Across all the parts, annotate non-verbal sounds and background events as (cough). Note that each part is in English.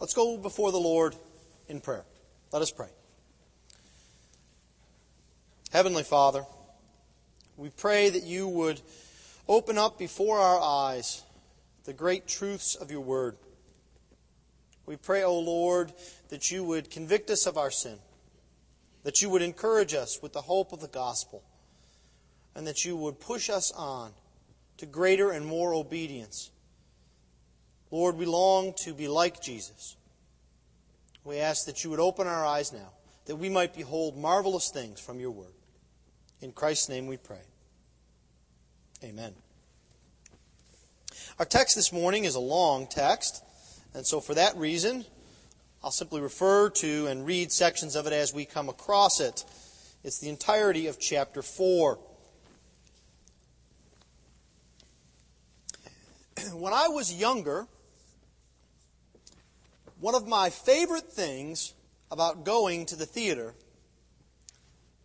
Let's go before the Lord in prayer. Let us pray. Heavenly Father, we pray that you would open up before our eyes the great truths of your word. We pray, O Lord, that you would convict us of our sin, that you would encourage us with the hope of the gospel, and that you would push us on to greater and more obedience. Lord, we long to be like Jesus. We ask that you would open our eyes now, that we might behold marvelous things from your word. In Christ's name we pray. Amen. Our text this morning is a long text, and so for that reason, I'll simply refer to and read sections of it as we come across it. It's the entirety of chapter 4. (clears throat) When I was younger, one of my favorite things about going to the theater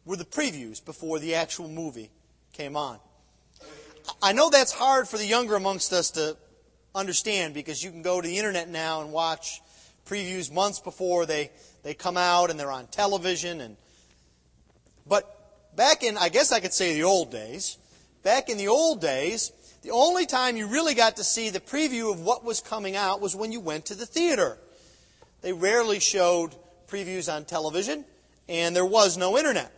were the previews before the actual movie came on. I know that's hard for the younger amongst us to understand because you can go to the internet now and watch previews months before they, they come out and they're on television and but back in I guess I could say the old days, back in the old days, the only time you really got to see the preview of what was coming out was when you went to the theater. They rarely showed previews on television and there was no internet.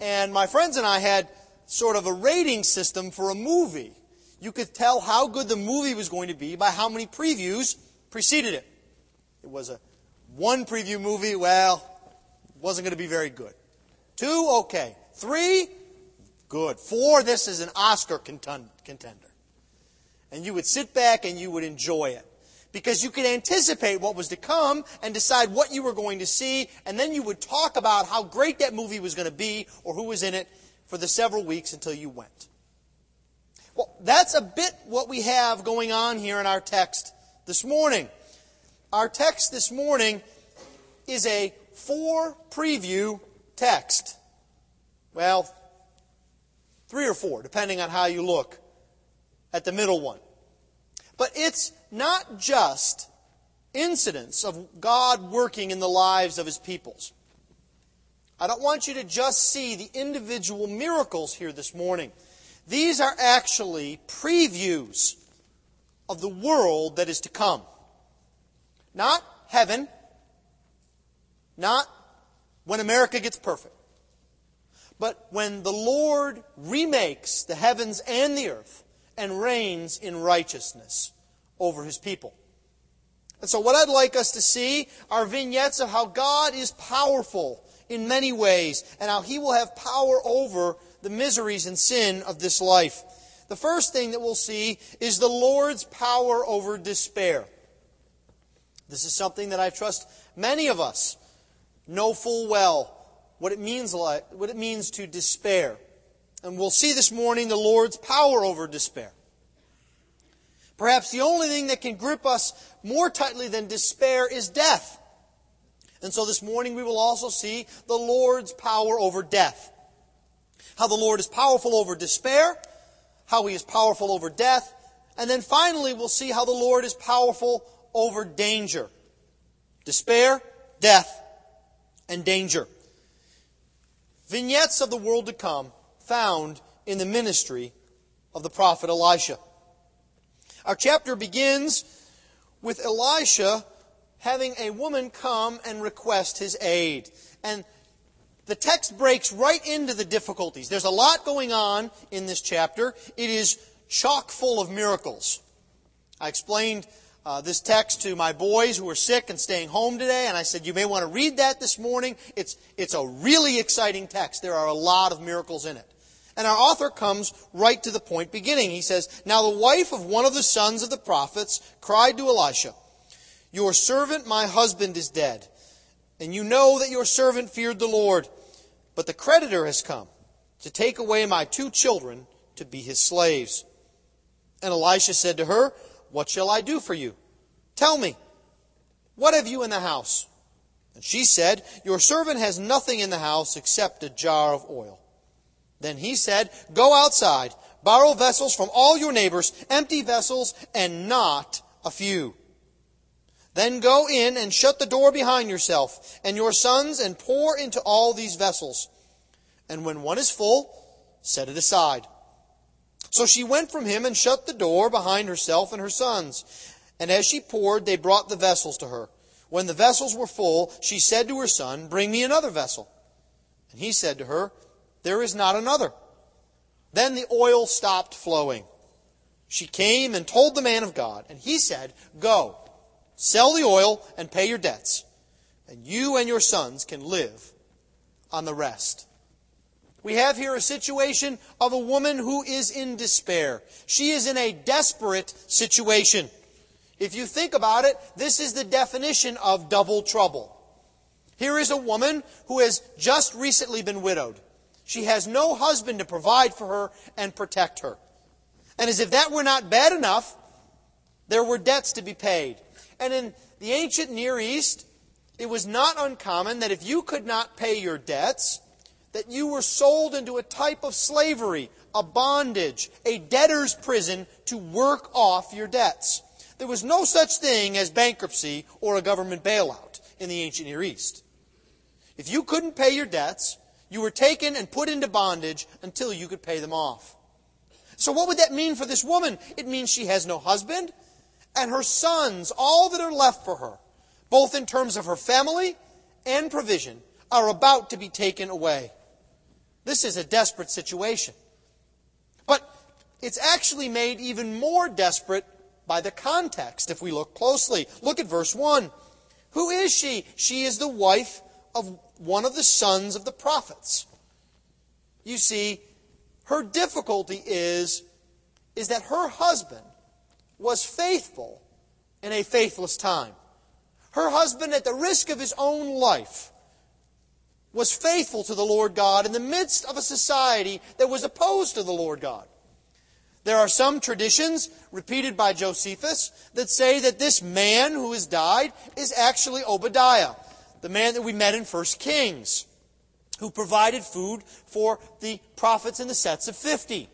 And my friends and I had sort of a rating system for a movie. You could tell how good the movie was going to be by how many previews preceded it. It was a one preview movie, well, wasn't going to be very good. Two, okay. Three, good. Four, this is an Oscar contender. And you would sit back and you would enjoy it. Because you could anticipate what was to come and decide what you were going to see, and then you would talk about how great that movie was going to be or who was in it for the several weeks until you went. Well, that's a bit what we have going on here in our text this morning. Our text this morning is a four preview text. Well, three or four, depending on how you look at the middle one. But it's not just incidents of God working in the lives of his peoples. I don't want you to just see the individual miracles here this morning. These are actually previews of the world that is to come. Not heaven, not when America gets perfect, but when the Lord remakes the heavens and the earth and reigns in righteousness over his people. And so, what I'd like us to see are vignettes of how God is powerful in many ways and how he will have power over the miseries and sin of this life. The first thing that we'll see is the Lord's power over despair. This is something that I trust many of us know full well what it means, like, what it means to despair. And we'll see this morning the Lord's power over despair. Perhaps the only thing that can grip us more tightly than despair is death. And so this morning we will also see the Lord's power over death. How the Lord is powerful over despair, how he is powerful over death, and then finally we'll see how the Lord is powerful over danger. Despair, death, and danger. Vignettes of the world to come found in the ministry of the prophet Elisha. Our chapter begins with Elisha having a woman come and request his aid. And the text breaks right into the difficulties. There's a lot going on in this chapter. It is chock full of miracles. I explained uh, this text to my boys who were sick and staying home today, and I said, You may want to read that this morning. It's, it's a really exciting text. There are a lot of miracles in it. And our author comes right to the point beginning. He says, Now the wife of one of the sons of the prophets cried to Elisha, Your servant, my husband, is dead. And you know that your servant feared the Lord. But the creditor has come to take away my two children to be his slaves. And Elisha said to her, What shall I do for you? Tell me, what have you in the house? And she said, Your servant has nothing in the house except a jar of oil. Then he said, Go outside, borrow vessels from all your neighbors, empty vessels, and not a few. Then go in and shut the door behind yourself and your sons and pour into all these vessels. And when one is full, set it aside. So she went from him and shut the door behind herself and her sons. And as she poured, they brought the vessels to her. When the vessels were full, she said to her son, Bring me another vessel. And he said to her, There is not another. Then the oil stopped flowing. She came and told the man of God, and he said, Go, sell the oil and pay your debts, and you and your sons can live on the rest. We have here a situation of a woman who is in despair. She is in a desperate situation. If you think about it, this is the definition of double trouble. Here is a woman who has just recently been widowed. She has no husband to provide for her and protect her. And as if that were not bad enough, there were debts to be paid. And in the ancient Near East, it was not uncommon that if you could not pay your debts, that you were sold into a type of slavery, a bondage, a debtor's prison to work off your debts. There was no such thing as bankruptcy or a government bailout in the ancient Near East. If you couldn't pay your debts, you were taken and put into bondage until you could pay them off. So what would that mean for this woman? It means she has no husband, and her sons, all that are left for her, both in terms of her family and provision, are about to be taken away. This is a desperate situation. But it's actually made even more desperate by the context if we look closely. Look at verse 1. Who is she? She is the wife of one of the sons of the prophets. You see, her difficulty is, is that her husband was faithful in a faithless time. Her husband, at the risk of his own life, was faithful to the Lord God in the midst of a society that was opposed to the Lord God. There are some traditions repeated by Josephus that say that this man who has died is actually Obadiah, the man that we met in 1 Kings, who provided food for the prophets in the sets of 50.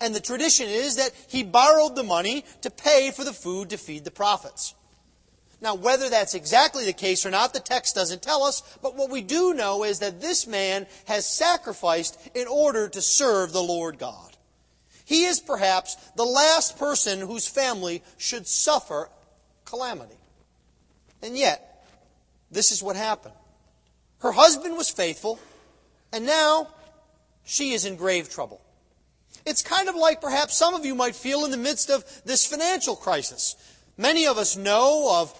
And the tradition is that he borrowed the money to pay for the food to feed the prophets. Now, whether that's exactly the case or not, the text doesn't tell us, but what we do know is that this man has sacrificed in order to serve the Lord God. He is perhaps the last person whose family should suffer calamity. And yet, this is what happened. Her husband was faithful, and now she is in grave trouble. It's kind of like perhaps some of you might feel in the midst of this financial crisis. Many of us know of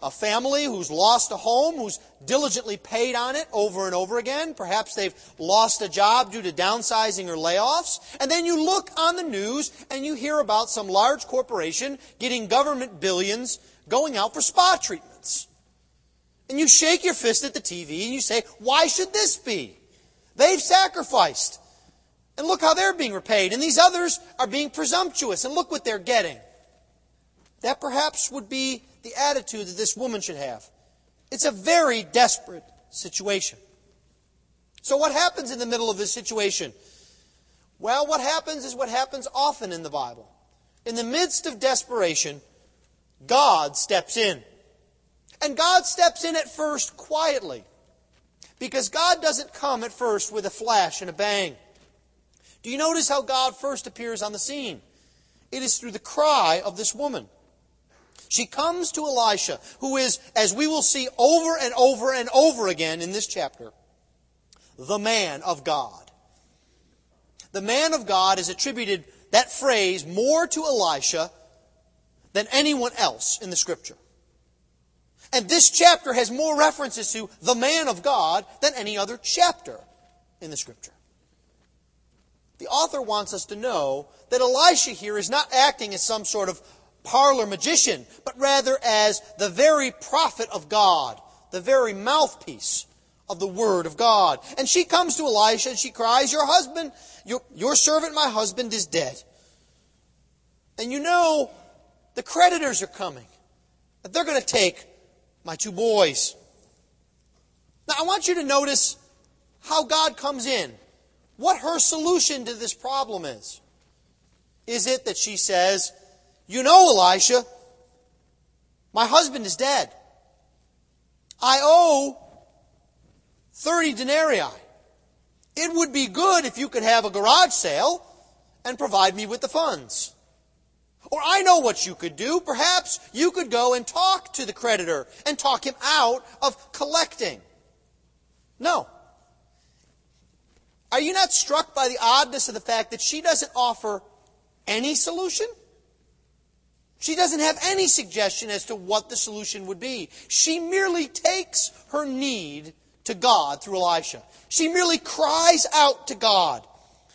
a family who's lost a home, who's diligently paid on it over and over again. Perhaps they've lost a job due to downsizing or layoffs. And then you look on the news and you hear about some large corporation getting government billions going out for spa treatments. And you shake your fist at the TV and you say, why should this be? They've sacrificed. And look how they're being repaid. And these others are being presumptuous. And look what they're getting. That perhaps would be the attitude that this woman should have. It's a very desperate situation. So, what happens in the middle of this situation? Well, what happens is what happens often in the Bible. In the midst of desperation, God steps in. And God steps in at first quietly. Because God doesn't come at first with a flash and a bang. Do you notice how God first appears on the scene? It is through the cry of this woman. She comes to Elisha, who is, as we will see over and over and over again in this chapter, the man of God. The man of God is attributed that phrase more to Elisha than anyone else in the scripture. And this chapter has more references to the man of God than any other chapter in the scripture. The author wants us to know that Elisha here is not acting as some sort of parlor magician, but rather as the very prophet of God, the very mouthpiece of the word of God. And she comes to Elisha and she cries, Your husband, your, your servant, my husband, is dead. And you know, the creditors are coming. They're going to take my two boys. Now, I want you to notice how God comes in. What her solution to this problem is. Is it that she says, you know, Elisha, My husband is dead. I owe 30 denarii. It would be good if you could have a garage sale and provide me with the funds. Or I know what you could do. Perhaps you could go and talk to the creditor and talk him out of collecting. No. Are you not struck by the oddness of the fact that she doesn't offer any solution? She doesn't have any suggestion as to what the solution would be. She merely takes her need to God through Elisha. She merely cries out to God.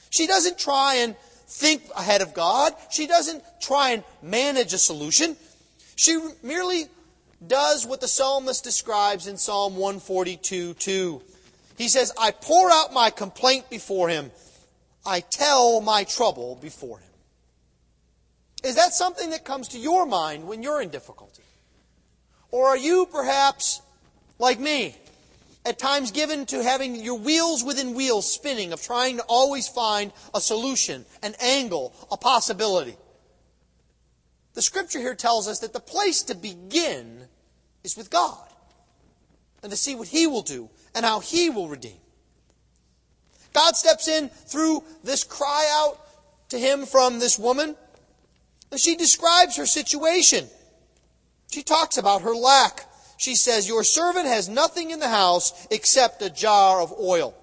She doesn't try and think ahead of God. She doesn't try and manage a solution. She merely does what the psalmist describes in Psalm 142 2. He says, I pour out my complaint before him. I tell my trouble before him. Is that something that comes to your mind when you're in difficulty? Or are you perhaps like me, at times given to having your wheels within wheels spinning, of trying to always find a solution, an angle, a possibility? The scripture here tells us that the place to begin is with God and to see what He will do and how He will redeem. God steps in through this cry out to Him from this woman. And she describes her situation. She talks about her lack. She says, Your servant has nothing in the house except a jar of oil.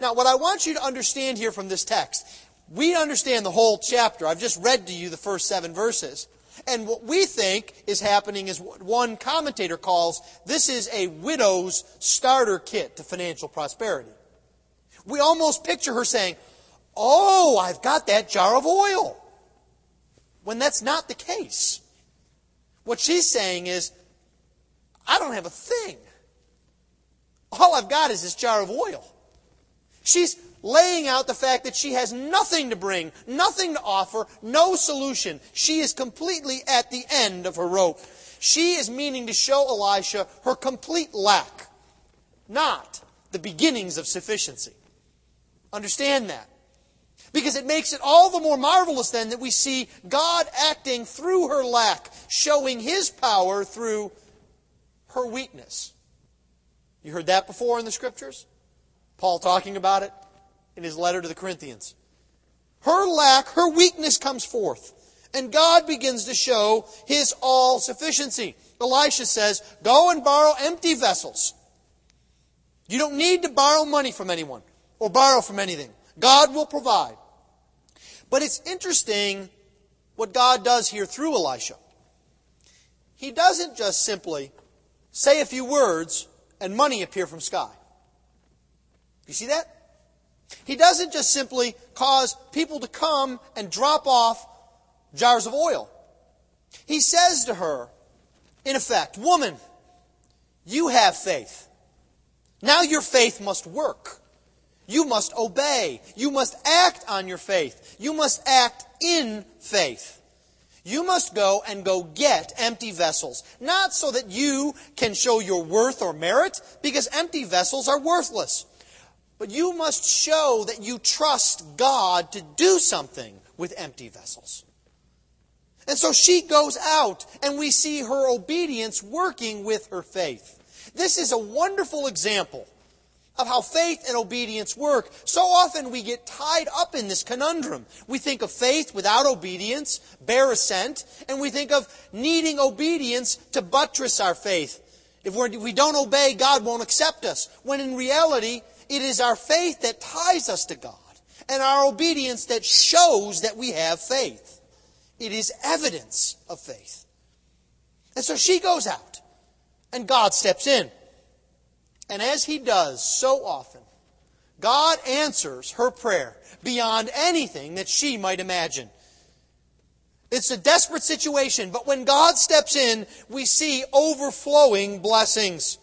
Now, what I want you to understand here from this text, we understand the whole chapter. I've just read to you the first seven verses. And what we think is happening is what one commentator calls this is a widow's starter kit to financial prosperity. We almost picture her saying, Oh, I've got that jar of oil. When that's not the case. What she's saying is, I don't have a thing. All I've got is this jar of oil. She's laying out the fact that she has nothing to bring, nothing to offer, no solution. She is completely at the end of her rope. She is meaning to show Elisha her complete lack, not the beginnings of sufficiency. Understand that. Because it makes it all the more marvelous then that we see God acting through her lack, showing His power through her weakness. You heard that before in the scriptures? Paul talking about it in his letter to the Corinthians. Her lack, her weakness comes forth. And God begins to show his all sufficiency. Elisha says, Go and borrow empty vessels. You don't need to borrow money from anyone or borrow from anything. God will provide. But it's interesting what God does here through Elisha. He doesn't just simply say a few words and money appear from sky. You see that? He doesn't just simply cause people to come and drop off jars of oil. He says to her, in effect, Woman, you have faith. Now your faith must work. You must obey. You must act on your faith. You must act in faith. You must go and go get empty vessels. Not so that you can show your worth or merit, because empty vessels are worthless. But you must show that you trust God to do something with empty vessels. And so she goes out, and we see her obedience working with her faith. This is a wonderful example of how faith and obedience work. So often we get tied up in this conundrum. We think of faith without obedience, bare assent, and we think of needing obedience to buttress our faith. If, if we don't obey, God won't accept us. When in reality, it is our faith that ties us to God and our obedience that shows that we have faith. It is evidence of faith. And so she goes out and God steps in. And as he does so often, God answers her prayer beyond anything that she might imagine. It's a desperate situation, but when God steps in, we see overflowing blessings.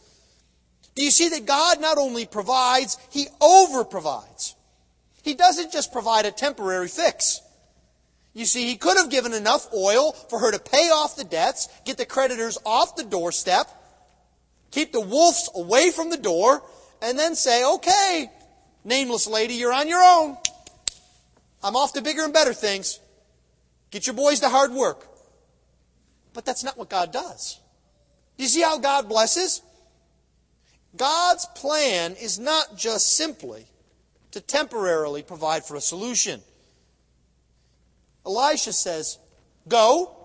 Do you see that God not only provides, He over provides? He doesn't just provide a temporary fix. You see, He could have given enough oil for her to pay off the debts, get the creditors off the doorstep, keep the wolves away from the door, and then say, okay, nameless lady, you're on your own. I'm off to bigger and better things. Get your boys to hard work. But that's not what God does. Do you see how God blesses? God's plan is not just simply to temporarily provide for a solution. Elisha says, Go,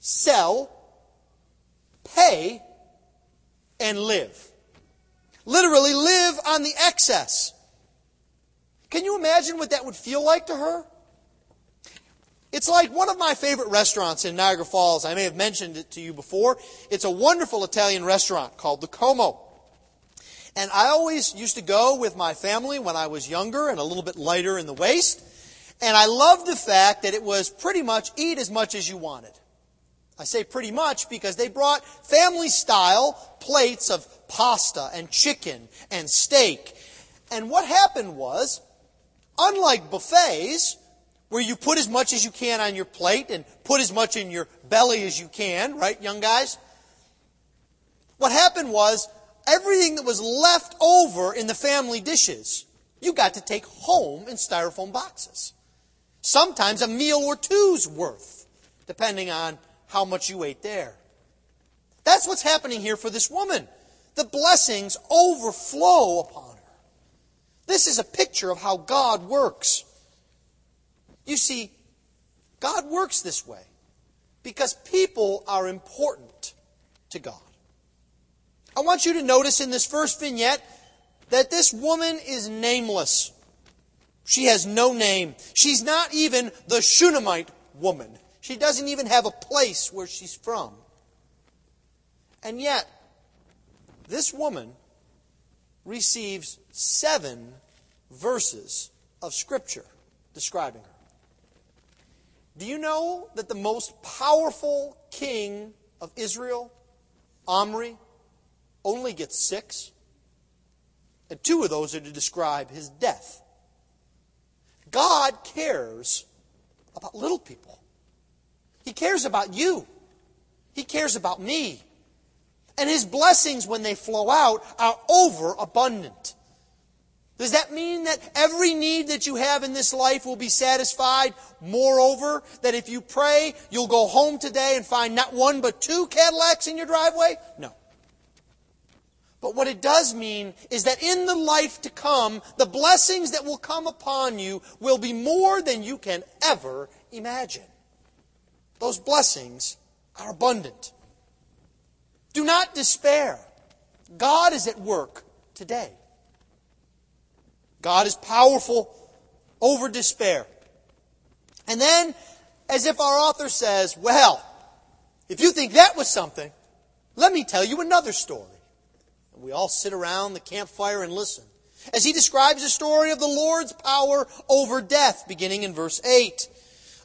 sell, pay, and live. Literally, live on the excess. Can you imagine what that would feel like to her? It's like one of my favorite restaurants in Niagara Falls. I may have mentioned it to you before. It's a wonderful Italian restaurant called the Como. And I always used to go with my family when I was younger and a little bit lighter in the waist. And I loved the fact that it was pretty much eat as much as you wanted. I say pretty much because they brought family style plates of pasta and chicken and steak. And what happened was, unlike buffets, where you put as much as you can on your plate and put as much in your belly as you can, right, young guys? What happened was, everything that was left over in the family dishes, you got to take home in styrofoam boxes. Sometimes a meal or two's worth, depending on how much you ate there. That's what's happening here for this woman. The blessings overflow upon her. This is a picture of how God works. You see, God works this way because people are important to God. I want you to notice in this first vignette that this woman is nameless. She has no name. She's not even the Shunammite woman. She doesn't even have a place where she's from. And yet, this woman receives seven verses of Scripture describing her. Do you know that the most powerful king of Israel, Omri, only gets six? And two of those are to describe his death. God cares about little people. He cares about you. He cares about me. And his blessings, when they flow out, are overabundant. Does that mean that every need that you have in this life will be satisfied? Moreover, that if you pray, you'll go home today and find not one but two Cadillacs in your driveway? No. But what it does mean is that in the life to come, the blessings that will come upon you will be more than you can ever imagine. Those blessings are abundant. Do not despair. God is at work today. God is powerful over despair. And then, as if our author says, well, if you think that was something, let me tell you another story. And we all sit around the campfire and listen. As he describes the story of the Lord's power over death, beginning in verse 8.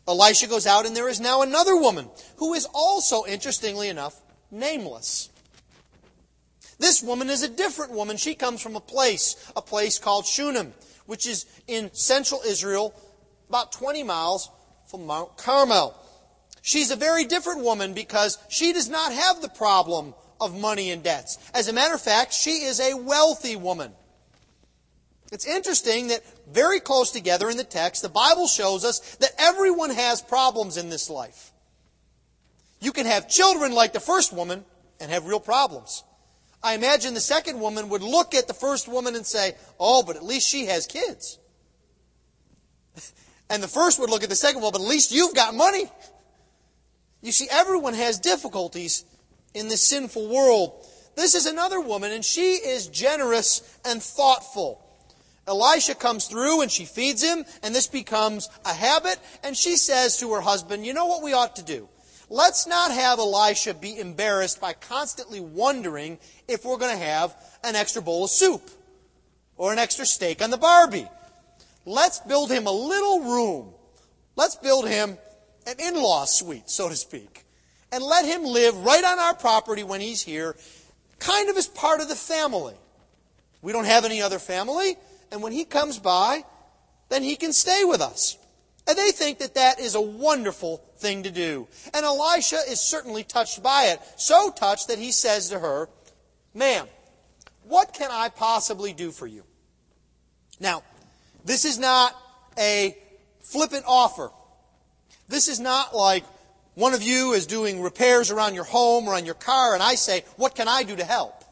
Elisha goes out, and there is now another woman who is also, interestingly enough, nameless. This woman is a different woman. She comes from a place, a place called Shunem, which is in central Israel, about 20 miles from Mount Carmel. She's a very different woman because she does not have the problem of money and debts. As a matter of fact, she is a wealthy woman. It's interesting that very close together in the text, the Bible shows us that everyone has problems in this life. You can have children like the first woman and have real problems. I imagine the second woman would look at the first woman and say, Oh, but at least she has kids. (laughs) And the first would look at the second, Well, but at least you've got money. You see, everyone has difficulties in this sinful world. This is another woman, and she is generous and thoughtful. Elisha comes through and she feeds him, and this becomes a habit, and she says to her husband, You know what we ought to do? Let's not have Elisha be embarrassed by constantly wondering if we're going to have an extra bowl of soup or an extra steak on the Barbie. Let's build him a little room. Let's build him an in-law suite, so to speak. And let him live right on our property when he's here, kind of as part of the family. We don't have any other family, and when he comes by, then he can stay with us. And they think that that is a wonderful thing to do. And Elisha is certainly touched by it. So touched that he says to her, Ma'am, what can I possibly do for you? Now, this is not a flippant offer. This is not like, one of you is doing repairs around your home or on your car, and I say, What can I do to help?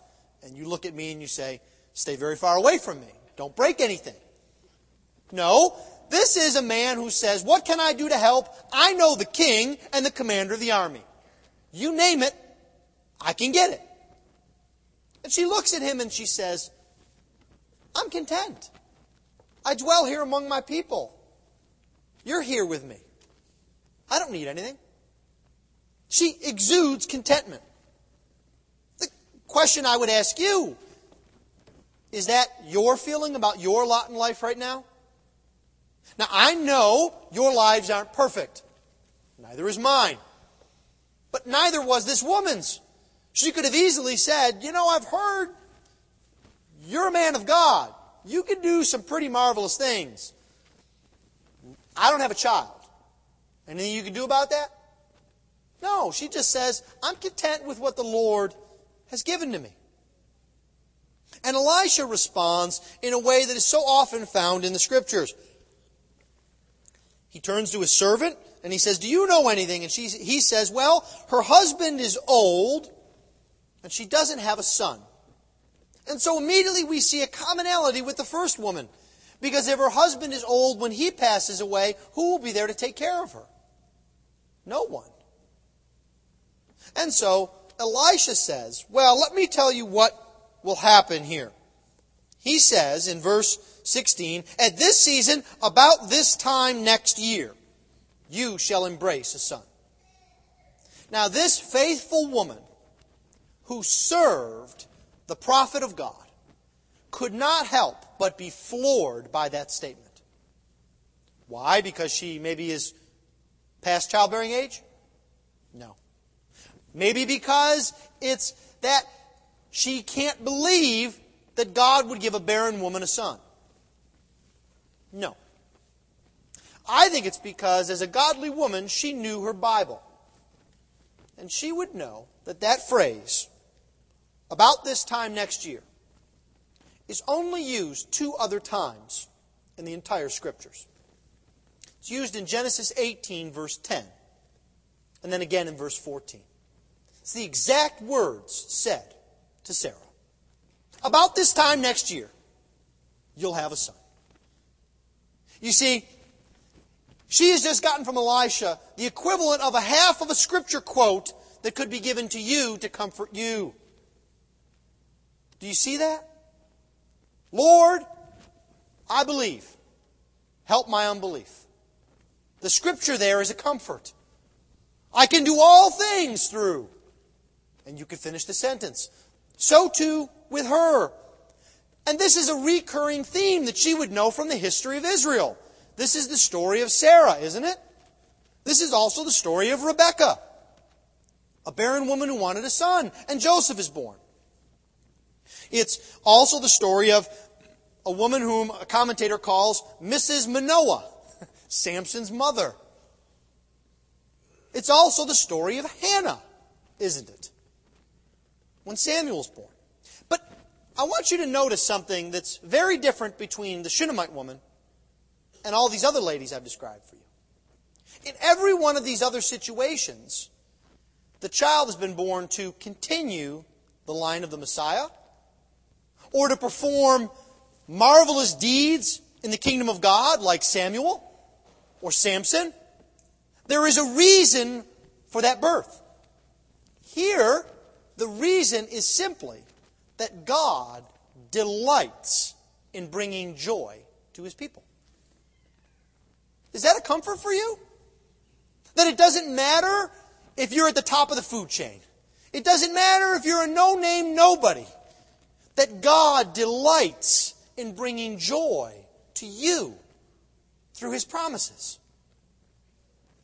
And you look at me and you say, Stay very far away from me. Don't break anything. No, this is a man who says, What can I do to help? I know the king and the commander of the army. You name it, I can get it. And she looks at him and she says, I'm content. I dwell here among my people. You're here with me. I don't need anything. She exudes contentment. The question I would ask you is that your feeling about your lot in life right now? Now, I know your lives aren't perfect. Neither is mine. But neither was this woman's. She could have easily said, You know, I've heard you're a man of God. You can do some pretty marvelous things. I don't have a child. Anything you can do about that? No, she just says, I'm content with what the Lord has given to me. And Elisha responds in a way that is so often found in the scriptures. He turns to his servant and he says, Do you know anything? And she, he says, Well, her husband is old and she doesn't have a son. And so immediately we see a commonality with the first woman. Because if her husband is old when he passes away, who will be there to take care of her? No one. And so Elisha says, Well, let me tell you what will happen here. He says in verse 16, At this season, about this time next year, you shall embrace a son. Now, this faithful woman who served the prophet of God could not help but be floored by that statement. Why? Because she maybe is past childbearing age? No. Maybe because it's that she can't believe that God would give a barren woman a son. No. I think it's because, as a godly woman, she knew her Bible. And she would know that that phrase, about this time next year, is only used two other times in the entire Scriptures. It's used in Genesis 18, verse 10, and then again in verse 14. It's the exact words said to Sarah. About this time next year, you'll have a son. You see, she has just gotten from Elisha the equivalent of a half of a scripture quote that could be given to you to comfort you. Do you see that? Lord, I believe. Help my unbelief. The scripture there is a comfort. I can do all things through. And you could finish the sentence. So too with her. And this is a recurring theme that she would know from the history of Israel. This is the story of Sarah, isn't it? This is also the story of Rebekah, a barren woman who wanted a son, and Joseph is born. It's also the story of a woman whom a commentator calls Mrs. Manoah, (laughs) Samson's mother. It's also the story of Hannah, isn't it? When Samuel's born. But I want you to notice something that's very different between the Shunammite woman and all these other ladies I've described for you. In every one of these other situations, the child has been born to continue the line of the Messiah or to perform marvelous deeds in the kingdom of God, like Samuel or Samson, there is a reason for that birth. Here, the reason is simply that God delights in bringing joy to his people. Is that a comfort for you? That it doesn't matter if you're at the top of the food chain. It doesn't matter if you're a no name nobody that God delights in bringing joy to you through his promises.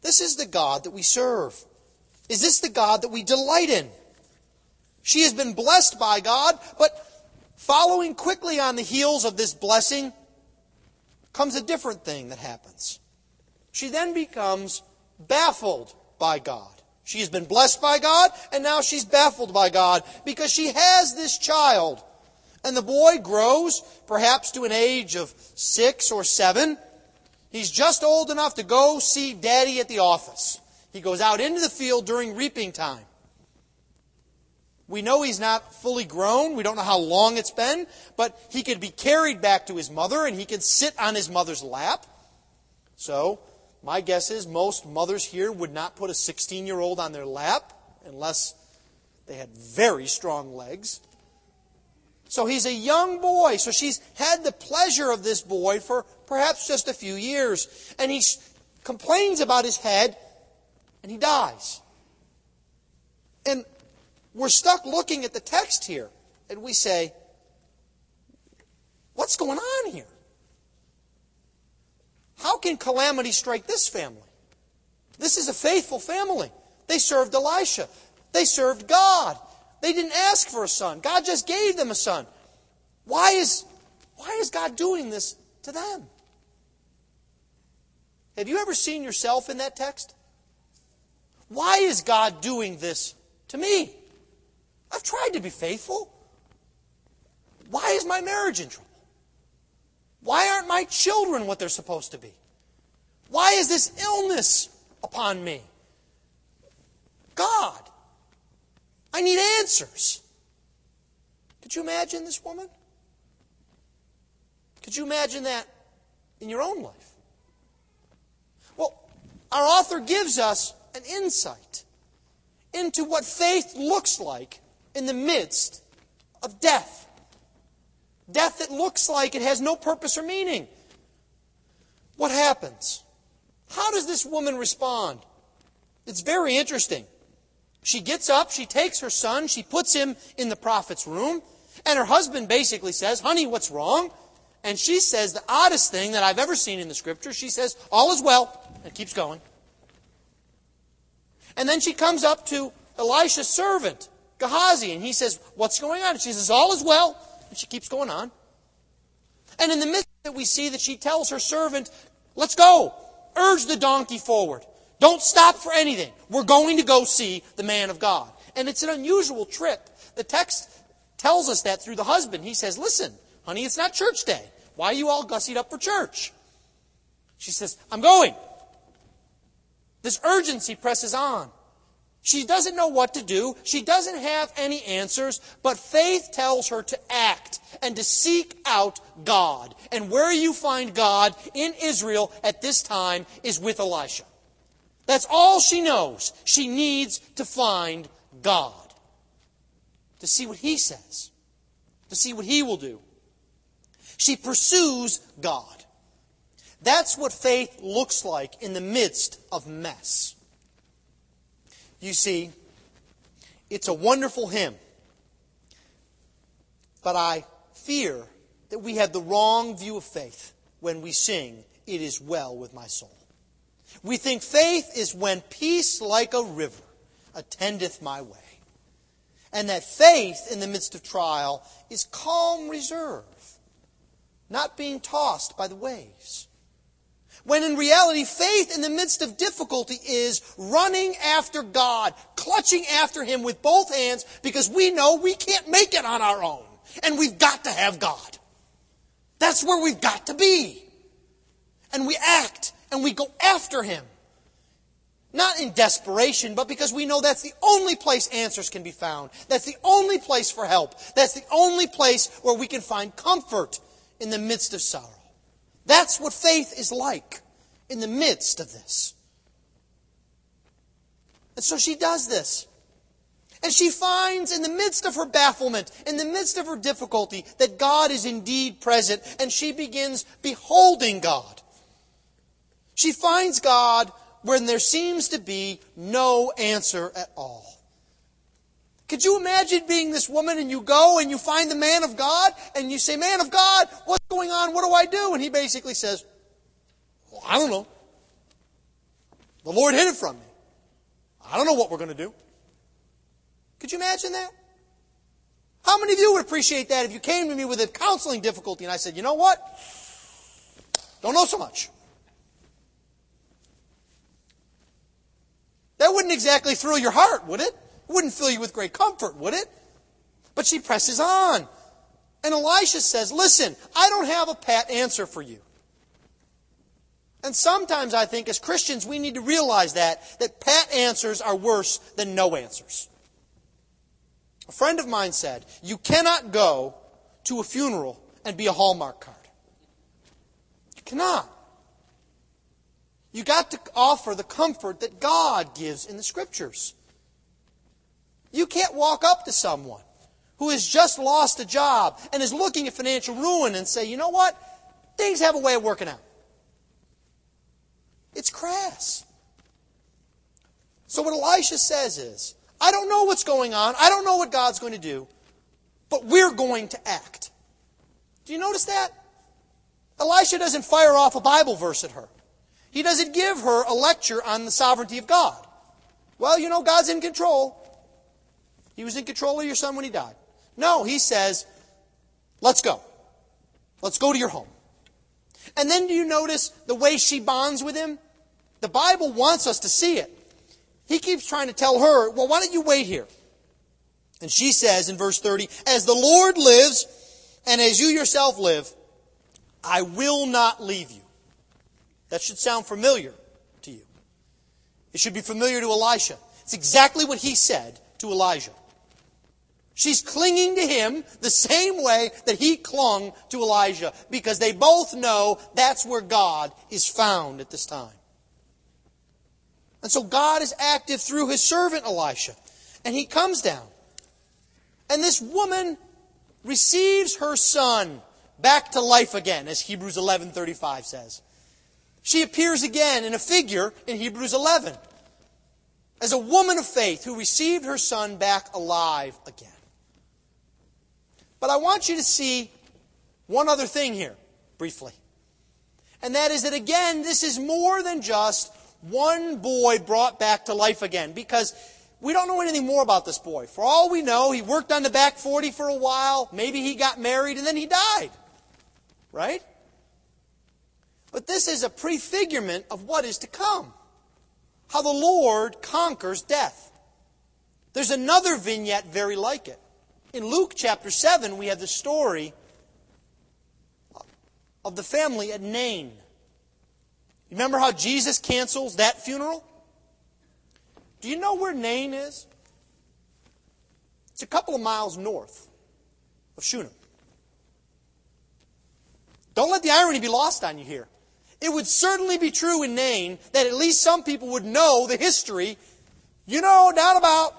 This is the God that we serve. Is this the God that we delight in? She has been blessed by God, but following quickly on the heels of this blessing comes a different thing that happens. She then becomes baffled by God. She has been blessed by God, and now she's baffled by God because she has this child and the boy grows, perhaps to an age of six or seven. He's just old enough to go see daddy at the office. He goes out into the field during reaping time. We know he's not fully grown. We don't know how long it's been, but he could be carried back to his mother and he could sit on his mother's lap. So, my guess is most mothers here would not put a 16 year old on their lap unless they had very strong legs. So he's a young boy. So she's had the pleasure of this boy for perhaps just a few years. And he complains about his head and he dies. And we're stuck looking at the text here and we say, what's going on here? How can calamity strike this family? This is a faithful family. They served Elisha. They served God. They didn't ask for a son. God just gave them a son. Why is, why is God doing this to them? Have you ever seen yourself in that text? Why is God doing this to me? I've tried to be faithful. Why is my marriage in trouble? Why aren't my children what they're supposed to be? Why is this illness upon me? God, I need answers. Could you imagine this woman? Could you imagine that in your own life? Well, our author gives us an insight into what faith looks like in the midst of death. Death that looks like it has no purpose or meaning. What happens? How does this woman respond? It's very interesting. She gets up, she takes her son, she puts him in the prophet's room, and her husband basically says, Honey, what's wrong? And she says the oddest thing that I've ever seen in the scripture. She says, All is well, and keeps going. And then she comes up to Elisha's servant, Gehazi, and he says, What's going on? And she says, All is well. And she keeps going on. And in the midst of it, we see that she tells her servant, Let's go. Urge the donkey forward. Don't stop for anything. We're going to go see the man of God. And it's an unusual trip. The text tells us that through the husband. He says, Listen, honey, it's not church day. Why are you all gussied up for church? She says, I'm going. This urgency presses on. She doesn't know what to do. She doesn't have any answers, but faith tells her to act and to seek out God. And where you find God in Israel at this time is with Elisha. That's all she knows. She needs to find God. To see what He says. To see what He will do. She pursues God. That's what faith looks like in the midst of mess. You see, it's a wonderful hymn. But I fear that we have the wrong view of faith when we sing, It is well with my soul. We think faith is when peace like a river attendeth my way. And that faith in the midst of trial is calm reserve, not being tossed by the waves. When in reality, faith in the midst of difficulty is running after God, clutching after Him with both hands because we know we can't make it on our own. And we've got to have God. That's where we've got to be. And we act and we go after Him. Not in desperation, but because we know that's the only place answers can be found. That's the only place for help. That's the only place where we can find comfort in the midst of sorrow. That's what faith is like in the midst of this. And so she does this. And she finds in the midst of her bafflement, in the midst of her difficulty, that God is indeed present, and she begins beholding God. She finds God when there seems to be no answer at all. Could you imagine being this woman and you go and you find the man of God and you say, Man of God, what's going on? What do I do? And he basically says, well, I don't know. The Lord hid it from me. I don't know what we're going to do. Could you imagine that? How many of you would appreciate that if you came to me with a counseling difficulty and I said, you know what? Don't know so much. That wouldn't exactly thrill your heart, would it? It wouldn't fill you with great comfort, would it? But she presses on. And Elisha says, Listen, I don't have a pat answer for you. And sometimes I think as Christians we need to realize that, that pat answers are worse than no answers. A friend of mine said, You cannot go to a funeral and be a Hallmark card. You cannot. You got to offer the comfort that God gives in the Scriptures. You can't walk up to someone who has just lost a job and is looking at financial ruin and say, you know what? Things have a way of working out. It's crass. So what Elisha says is, I don't know what's going on. I don't know what God's going to do. But we're going to act. Do you notice that? Elisha doesn't fire off a Bible verse at her. He doesn't give her a lecture on the sovereignty of God. Well, you know, God's in control. He was in control of your son when he died. No, he says, let's go. Let's go to your home. And then do you notice the way she bonds with him? The Bible wants us to see it. He keeps trying to tell her, well, why don't you wait here? And she says in verse 30, As the Lord lives, and as you yourself live, I will not leave you. That should sound familiar to you. It should be familiar to Elisha. It's exactly what he said to Elijah. She's clinging to him the same way that he clung to Elijah because they both know that's where God is found at this time. And so God is active through his servant Elisha. And he comes down. And this woman receives her son back to life again, as Hebrews 11:35 says. She appears again in a figure in Hebrews 11 as a woman of faith who received her son back alive again. But I want you to see one other thing here, briefly. And that is that again, this is more than just one boy brought back to life again because we don't know anything more about this boy. For all we know, he worked on the back 40 for a while. Maybe he got married and then he died. Right? But this is a prefigurement of what is to come. How the Lord conquers death. There's another vignette very like it. In Luke chapter 7, we have the story of the family at Nain. Remember how Jesus cancels that funeral? Do you know where Nain is? It's a couple of miles north of Shunem. Don't let the irony be lost on you here. It would certainly be true in Nain that at least some people would know the history. You know, down about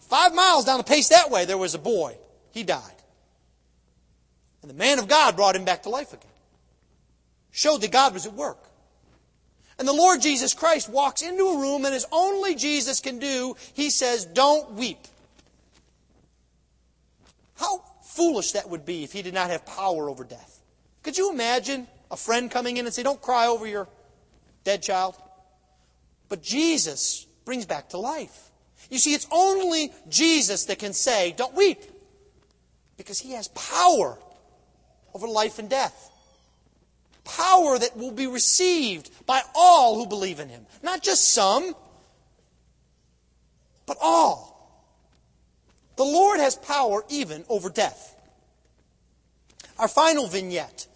five miles down the pace that way, there was a boy. He died. And the man of God brought him back to life again. Showed that God was at work. And the Lord Jesus Christ walks into a room, and as only Jesus can do, he says, Don't weep. How foolish that would be if he did not have power over death. Could you imagine a friend coming in and say, Don't cry over your dead child? But Jesus brings back to life. You see, it's only Jesus that can say, Don't weep. Because he has power over life and death power that will be received by all who believe in him. Not just some, but all. The Lord has power even over death. Our final vignette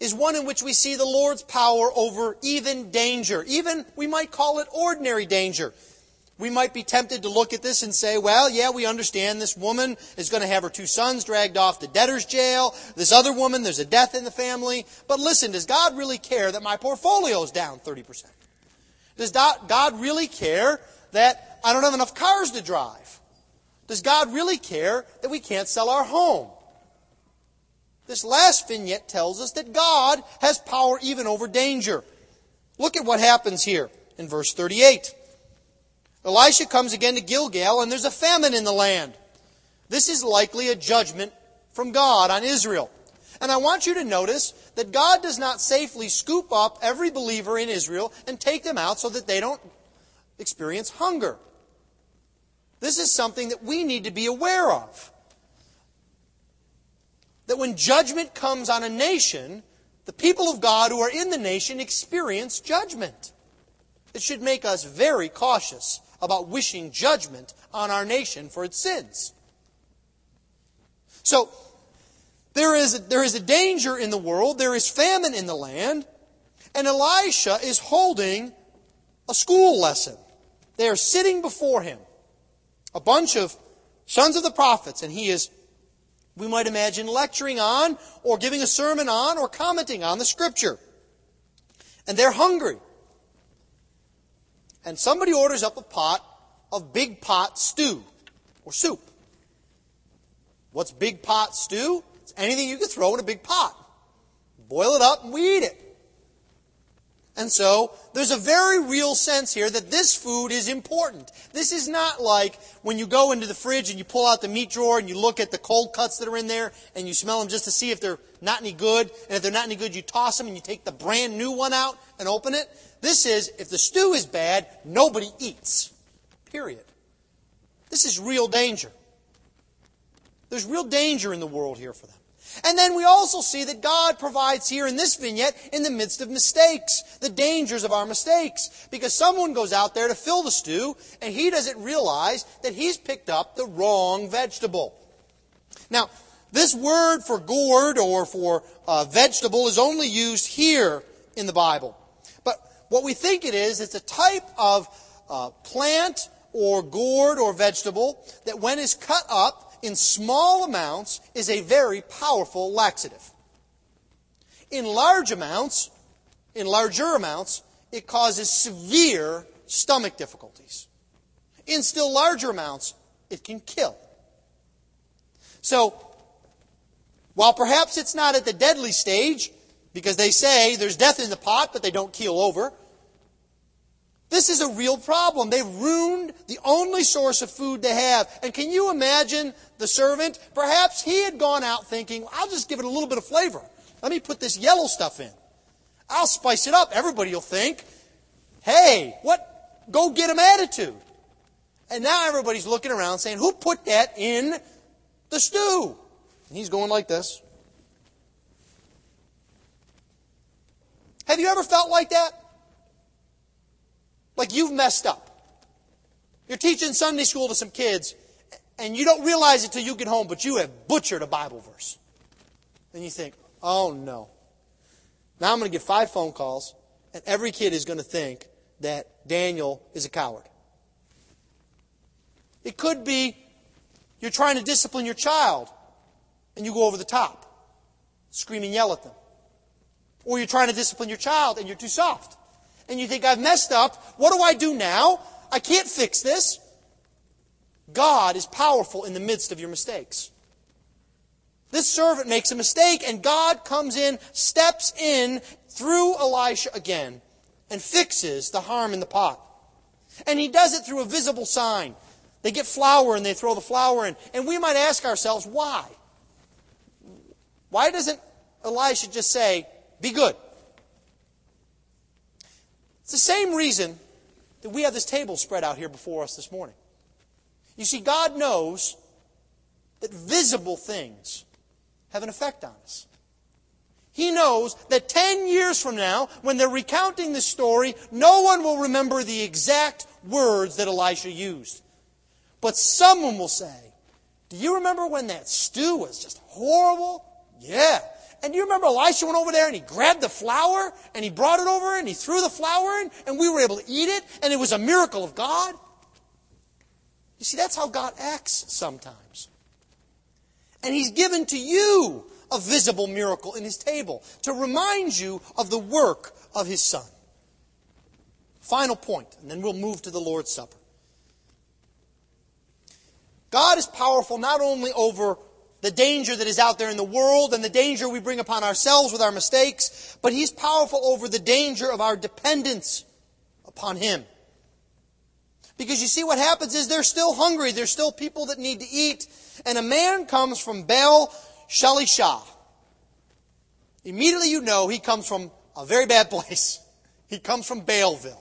is one in which we see the Lord's power over even danger. Even, we might call it ordinary danger. We might be tempted to look at this and say, well, yeah, we understand this woman is going to have her two sons dragged off to debtor's jail. This other woman, there's a death in the family. But listen, does God really care that my portfolio is down 30%? Does God really care that I don't have enough cars to drive? Does God really care that we can't sell our home? This last vignette tells us that God has power even over danger. Look at what happens here in verse 38. Elisha comes again to Gilgal, and there's a famine in the land. This is likely a judgment from God on Israel. And I want you to notice that God does not safely scoop up every believer in Israel and take them out so that they don't experience hunger. This is something that we need to be aware of. That when judgment comes on a nation, the people of God who are in the nation experience judgment. It should make us very cautious about wishing judgment on our nation for its sins. So, there is, a, there is a danger in the world, there is famine in the land, And Elisha is holding a school lesson. They are sitting before him, a bunch of sons of the prophets, and he is, we might imagine, lecturing on, or giving a sermon on, or commenting on the scripture. And they're hungry. And somebody orders up a pot of big pot stew, or soup. What's big pot stew? It's anything you can throw in a big pot. Boil it up and we eat it. And so, there's a very real sense here that this food is important. This is not like when you go into the fridge and you pull out the meat drawer and you look at the cold cuts that are in there and you smell them just to see if they're not any good. And if they're not any good, you toss them and you take the brand new one out and open it. This is, if the stew is bad, nobody eats. Period. This is real danger. There's real danger in the world here for them. And then we also see that God provides here in this vignette in the midst of mistakes, the dangers of our mistakes. Because someone goes out there to fill the stew and he doesn't realize that he's picked up the wrong vegetable. Now, this word for gourd or for uh, vegetable is only used here in the Bible. But what we think it is, it's a type of uh, plant or gourd or vegetable that when is cut up in small amounts is a very powerful laxative. In large amounts, in larger amounts, it causes severe stomach difficulties. In still larger amounts, it can kill. So, while perhaps it's not at the deadly stage, because they say there's death in the pot, but they don't keel over, this is a real problem. They've ruined the only source of food they have. And can you imagine the servant? Perhaps he had gone out thinking, I'll just give it a little bit of flavor. Let me put this yellow stuff in. I'll spice it up. Everybody will think, hey, what go get 'em attitude. And now everybody's looking around saying, who put that in the stew? And he's going like this. Have you ever felt like that? Like you've messed up. You're teaching Sunday school to some kids, and you don't realize it till you get home, but you have butchered a Bible verse. And you think, oh no. Now I'm going to get five phone calls, and every kid is going to think that Daniel is a coward. It could be you're trying to discipline your child, and you go over the top, scream and yell at them. Or you're trying to discipline your child, and you're too soft and you think, I've messed up. What do I do now? I can't fix this. God is powerful in the midst of your mistakes. This servant makes a mistake, and God comes in, steps in through Elisha again, and fixes the harm in the pot. And he does it through a visible sign. They get flour and they throw the flour in. And we might ask ourselves, why? Why doesn't Elisha just say, be good? It's the same reason that we have this table spread out here before us this morning. You see, God knows that visible things have an effect on us. He knows that 10 years from now, when they're recounting this story, no one will remember the exact words that Elisha used. But someone will say, Do you remember when that stew was just horrible? Yeah. And you remember Elisha went over there and he grabbed the flour and he brought it over and he threw the flour in and we were able to eat it and it was a miracle of God? You see, that's how God acts sometimes. And he's given to you a visible miracle in his table to remind you of the work of his son. Final point, and then we'll move to the Lord's Supper. God is powerful not only over the danger that is out there in the world and the danger we bring upon ourselves with our mistakes, but He's powerful over the danger of our dependence upon Him. Because you see what happens is they're still hungry. There's still people that need to eat. And a man comes from Baal Shalishah. Immediately you know he comes from a very bad (laughs) place. He comes from Baalville.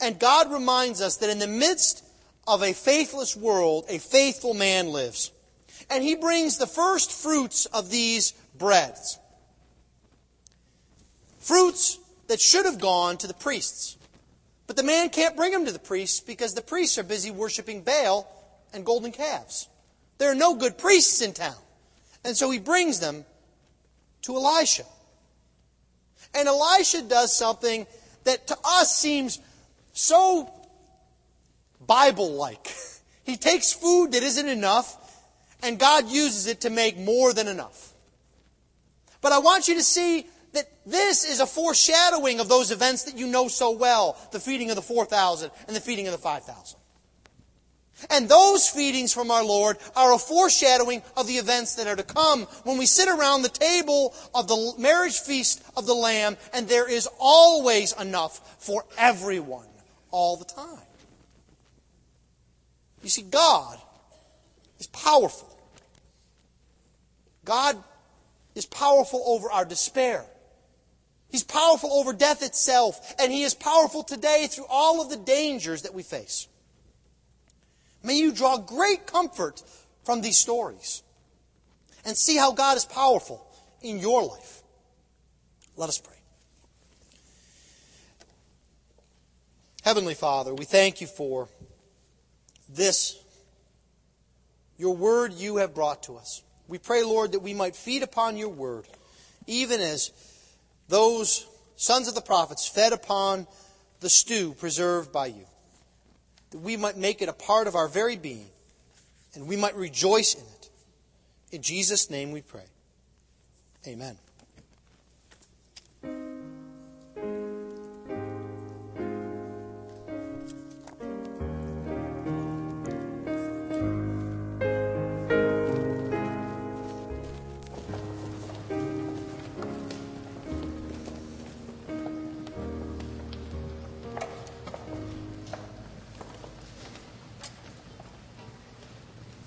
And God reminds us that in the midst of a faithless world, a faithful man lives and he brings the first fruits of these breads. Fruits that should have gone to the priests. But the man can't bring them to the priests because the priests are busy worshiping Baal and golden calves. There are no good priests in town. And so he brings them to Elisha. And Elisha does something that to us seems so Bible like. (laughs) He takes food that isn't enough, and God uses it to make more than enough. But I want you to see that this is a foreshadowing of those events that you know so well the feeding of the 4,000 and the feeding of the 5,000. And those feedings from our Lord are a foreshadowing of the events that are to come when we sit around the table of the marriage feast of the Lamb and there is always enough for everyone all the time. You see, God is powerful. God is powerful over our despair. He's powerful over death itself, and He is powerful today through all of the dangers that we face. May you draw great comfort from these stories and see how God is powerful in your life. Let us pray. Heavenly Father, we thank you for this, your word you have brought to us. We pray, Lord, that we might feed upon your word, even as those sons of the prophets fed upon the stew preserved by you that we might make it a part of our very being and we might rejoice in it. In Jesus' name we pray. Amen.